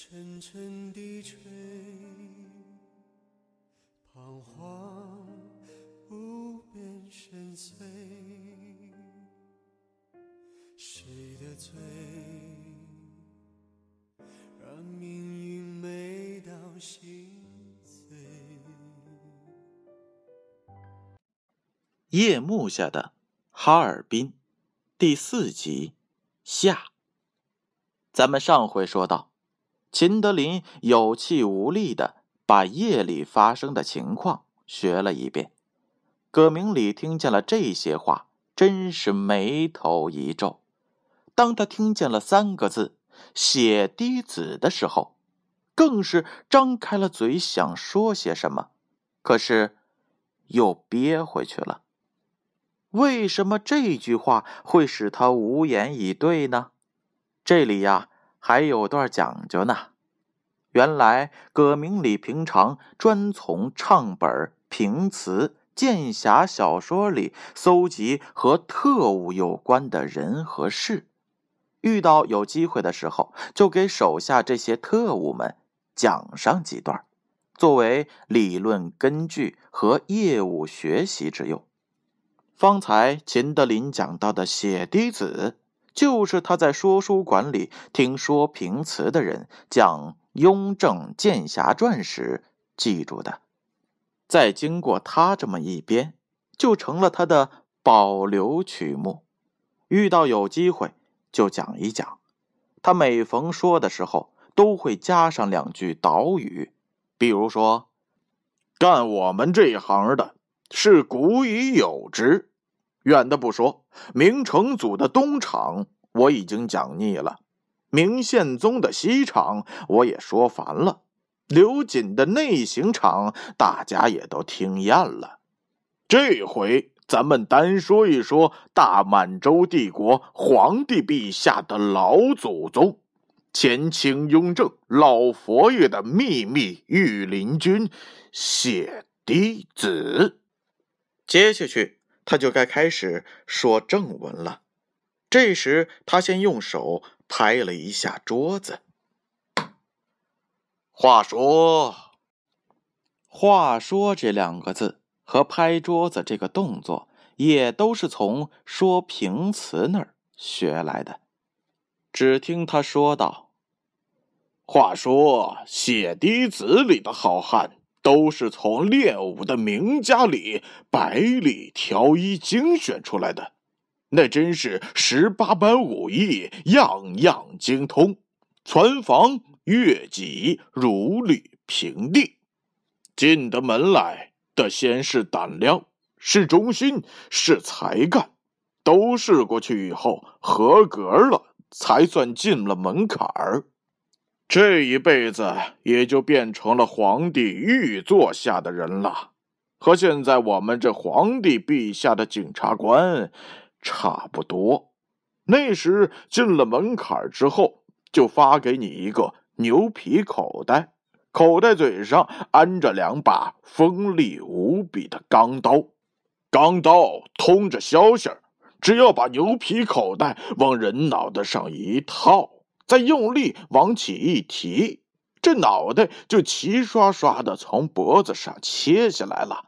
沉沉低垂，彷徨无边深邃。谁的罪，让命运美到心碎？夜幕下的哈尔滨，第四集下。咱们上回说到，秦德林有气无力的把夜里发生的情况学了一遍。葛明礼听见了这些话，真是眉头一皱。当他听见了三个字“血滴子”的时候，更是张开了嘴想说些什么，可是又憋回去了。为什么这句话会使他无言以对呢？这里呀还有段讲究呢。原来葛明礼平常专从唱本、评词、剑侠小说里搜集和特务有关的人和事，遇到有机会的时候，就给手下这些特务们讲上几段，作为理论根据和业务学习之用。方才秦德林讲到的血滴子，就是他在说书馆里听说评词的人讲《雍正剑侠传》时记住的。再经过他这么一编，就成了他的保留曲目。遇到有机会就讲一讲。他每逢说的时候，都会加上两句导语，比如说：“干我们这一行的，是古已有之。”远的不说，明成祖的东厂我已经讲腻了，明宪宗的西厂我也说烦了，刘瑾的内行厂大家也都听厌了。这回咱们单说一说大满洲帝国皇帝陛下的老祖宗，前清雍正老佛爷的秘密御林军血滴子。接下去。他就该开始说正文了。这时，他先用手拍了一下桌子。话说，话说这两个字和拍桌子这个动作，也都是从说平词那儿学来的。只听他说道：“话说，血滴子里的好汉。”都是从练武的名家里百里挑一精选出来的，那真是十八般武艺样样精通，穿房越戟如履平地。进得门来的先是胆量，是忠心，是才干，都试过去以后合格了，才算进了门槛儿。这一辈子也就变成了皇帝御座下的人了，和现在我们这皇帝陛下的检察官差不多。那时进了门槛之后，就发给你一个牛皮口袋，口袋嘴上安着两把锋利无比的钢刀，钢刀通着消息只要把牛皮口袋往人脑袋上一套。再用力往起一提，这脑袋就齐刷刷的从脖子上切下来了，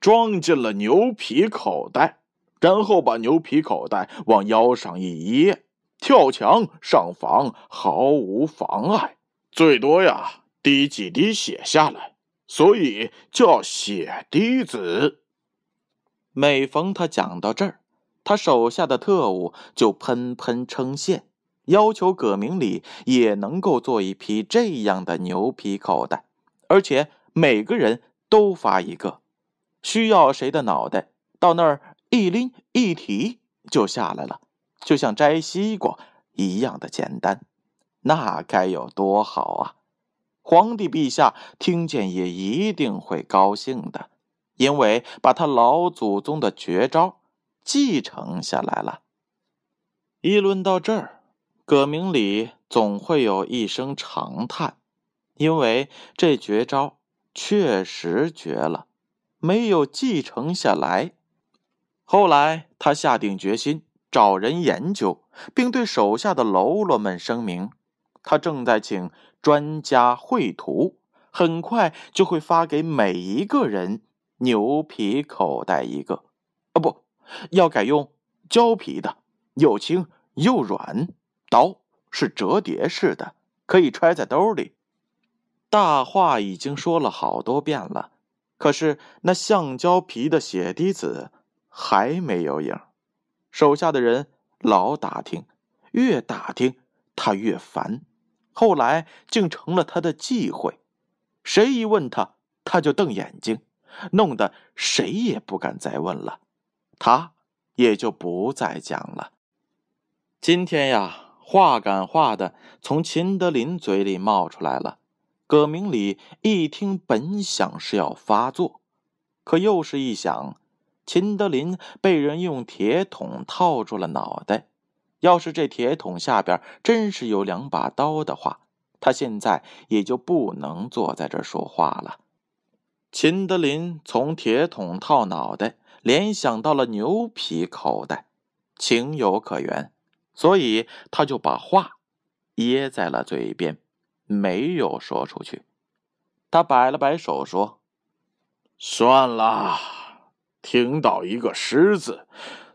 装进了牛皮口袋，然后把牛皮口袋往腰上一掖，跳墙上房毫无妨碍，最多呀滴几滴血下来，所以叫血滴子。每逢他讲到这儿，他手下的特务就喷喷称羡。要求葛明礼也能够做一批这样的牛皮口袋，而且每个人都发一个。需要谁的脑袋，到那儿一拎一提就下来了，就像摘西瓜一样的简单。那该有多好啊！皇帝陛下听见也一定会高兴的，因为把他老祖宗的绝招继承下来了。议论到这儿。葛明礼总会有一声长叹，因为这绝招确实绝了，没有继承下来。后来他下定决心找人研究，并对手下的喽啰们声明：他正在请专家绘图，很快就会发给每一个人牛皮口袋一个。啊，不要改用胶皮的，又轻又软，刀是折叠式的，可以揣在兜里。大话已经说了好多遍了，可是那橡胶皮的血滴子还没有影。手下的人老打听，越打听他越烦，后来竟成了他的忌讳。谁一问他，他就瞪眼睛，弄得谁也不敢再问了。他也就不再讲了。今天呀，话赶话的从秦德林嘴里冒出来了。葛明礼一听，本想是要发作，可又是一想，秦德林被人用铁桶套住了脑袋，要是这铁桶下边真是有两把刀的话，他现在也就不能坐在这说话了。秦德林从铁桶套脑袋联想到了牛皮口袋，情有可原，所以他就把话噎在了嘴边。没有说出去，他摆了摆手说：“算了，听到一个诗字，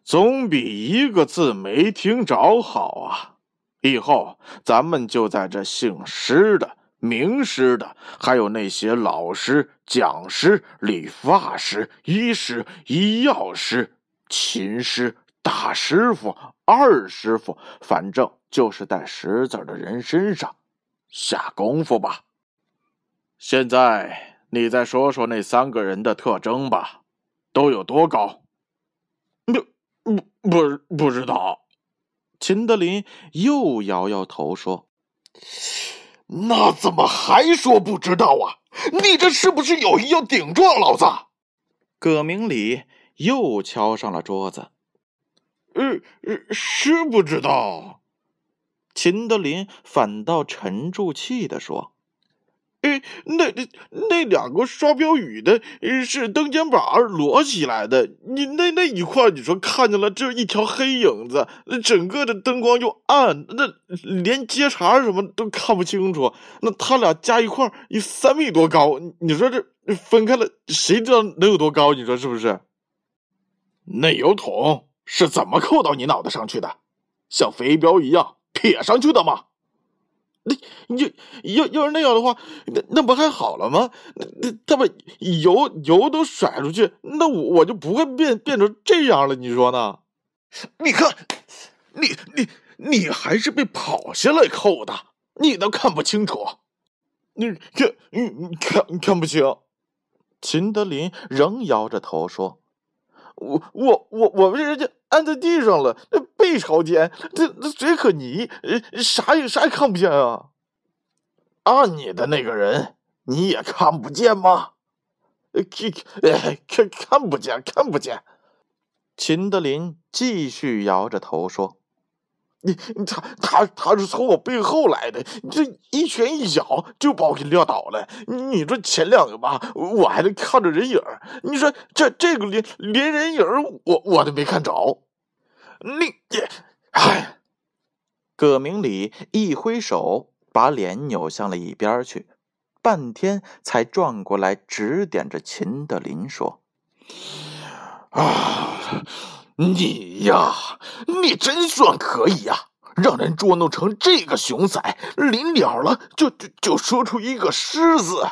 总比一个字没听着好啊！以后咱们就在这姓师的、名师的，还有那些老师、讲师、理发师、医师、医药师、琴师、大师傅、二师傅，反正就是带识字的人身上。”下功夫吧。现在你再说说那三个人的特征吧，都有多高？不不不不知道。秦德林又摇摇头说：“那怎么还说不知道啊？你这是不是有意要顶撞老子？”葛明礼又敲上了桌子：“呃呃，是不知道。”秦德林反倒沉住气的说：“哎，那那那两个刷标语的，是登肩膀摞起来的。你那那一块，你说看见了这一条黑影子，整个的灯光又暗，那连接茬什么都看不清楚。那他俩加一块，有三米多高。你说这分开了，谁知道能有多高？你说是不是？那油桶是怎么扣到你脑袋上去的？像飞镖一样？”撇上去的吗？那要要要是那样的话，那那不还好了吗？那他把油油都甩出去，那我我就不会变变成这样了。你说呢？你看，你你你还是被跑下来扣的，你都看不清楚。你看，你你看看不清。秦德林仍摇着头说。我我我我被人家按在地上了，背朝天，这这嘴可泥，啥也啥也看不见啊！按你的那个人，你也看不见吗？看看看不见，看不见。秦德林继续摇着头说。你他他他是从我背后来的，这一拳一脚就把我给撂倒了。你说前两个吧，我还能看着人影你说这这个连连人影我我都没看着。你，哎，葛明礼一挥手，把脸扭向了一边去，半天才转过来，指点着秦德林说：“啊。”你呀，你真算可以呀！让人捉弄成这个熊仔，临了了就就就说出一个狮字，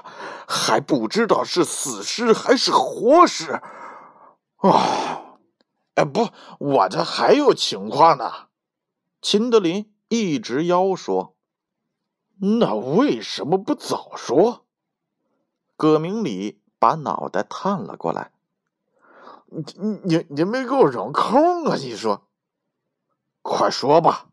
还不知道是死尸还是活尸。啊，哎，不，我这还有情况呢。秦德林一直腰说：“那为什么不早说？”葛明礼把脑袋探了过来。你你你没给我扔空啊！你说，快说吧。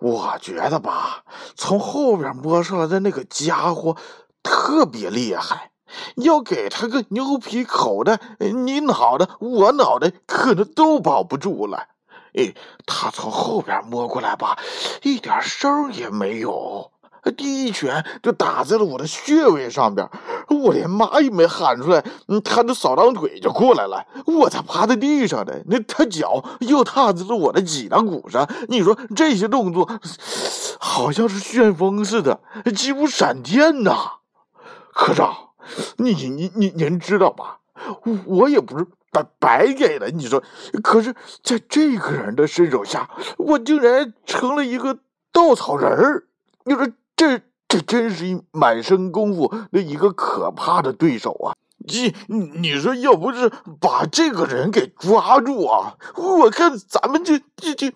我觉得吧，从后边摸上来的那个家伙特别厉害，要给他个牛皮口袋，你脑袋我脑袋可能都保不住了。哎，他从后边摸过来吧，一点声也没有。第一拳就打在了我的穴位上边，我连妈也没喊出来，他的扫堂腿就过来了，我才趴在地上的。那他脚又踏在了我的脊梁骨上，你说这些动作，好像是旋风似的，几乎闪电呐！科长，你你你您知道吧？我也不是白白给的，你说，可是在这个人的身手下，我竟然成了一个稻草人儿。你说这这真是一满身功夫的一个可怕的对手啊！你你说要不是把这个人给抓住啊，我看咱们这这这……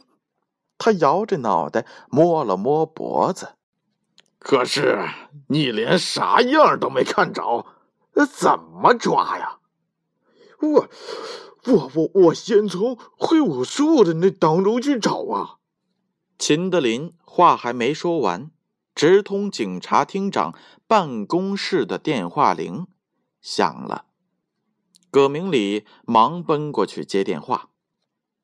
他摇着脑袋摸了摸脖子。可是你连啥样都没看着，怎么抓呀？我我我我先从会武术的那当中去找啊！秦德林话还没说完，直通警察厅长办公室的电话铃响了。葛明礼忙奔过去接电话，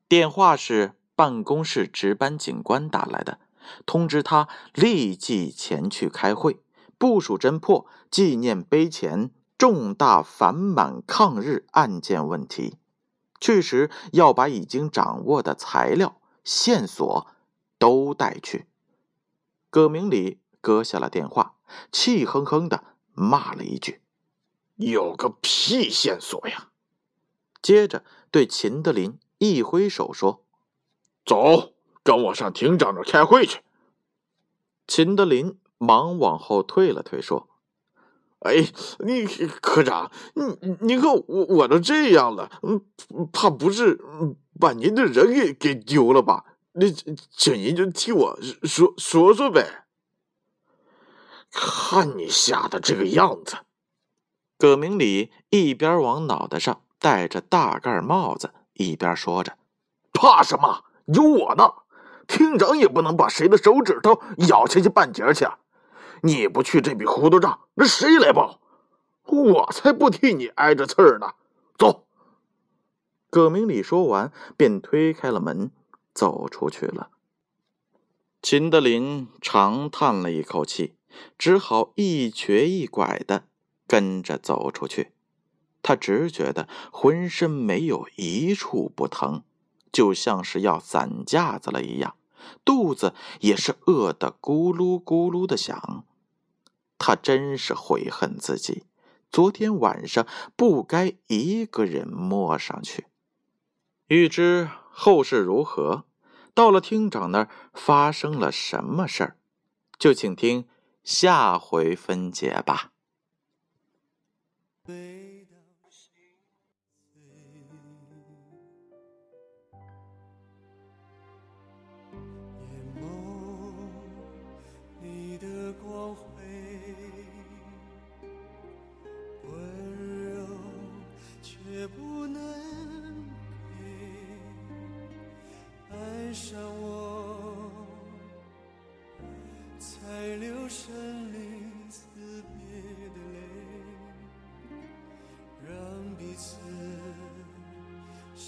电话是办公室值班警官打来的，通知他立即前去开会，部署侦破纪念碑前。重大反满抗日案件问题，去时要把已经掌握的材料线索都带去。葛明礼搁下了电话，气哼哼的骂了一句：“有个屁线索呀！”接着对秦德林一挥手说：“走，跟我上厅长那开会去。”秦德林忙往后退了退，说。哎，你科长，你你看我我都这样了，嗯，怕不是把您的人给给丢了吧？那请您就替我说说说呗。看你吓得这个样子，葛明礼一边往脑袋上戴着大盖帽子，一边说着：“怕什么？有我呢！厅长也不能把谁的手指头咬下去半截去。”你不去这笔糊涂账，那谁来报？我才不替你挨着刺儿呢！走。葛明礼说完，便推开了门，走出去了。秦德林长叹了一口气，只好一瘸一拐的跟着走出去。他只觉得浑身没有一处不疼，就像是要散架子了一样，肚子也是饿得咕噜咕噜的响。他真是悔恨自己，昨天晚上不该一个人摸上去。欲知后事如何，到了厅长那儿发生了什么事儿，就请听下回分解吧。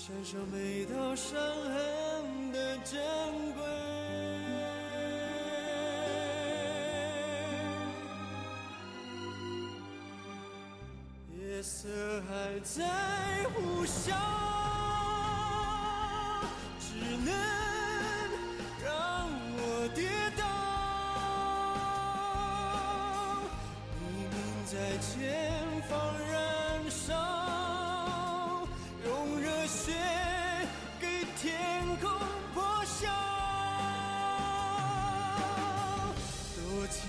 享受每道伤痕的珍贵，夜色还在呼啸，只能让我跌倒。黎明在前方燃烧。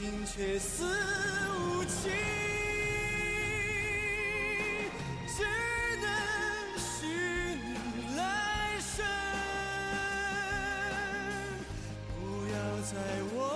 心却似无情，只能许你来生，不要再我。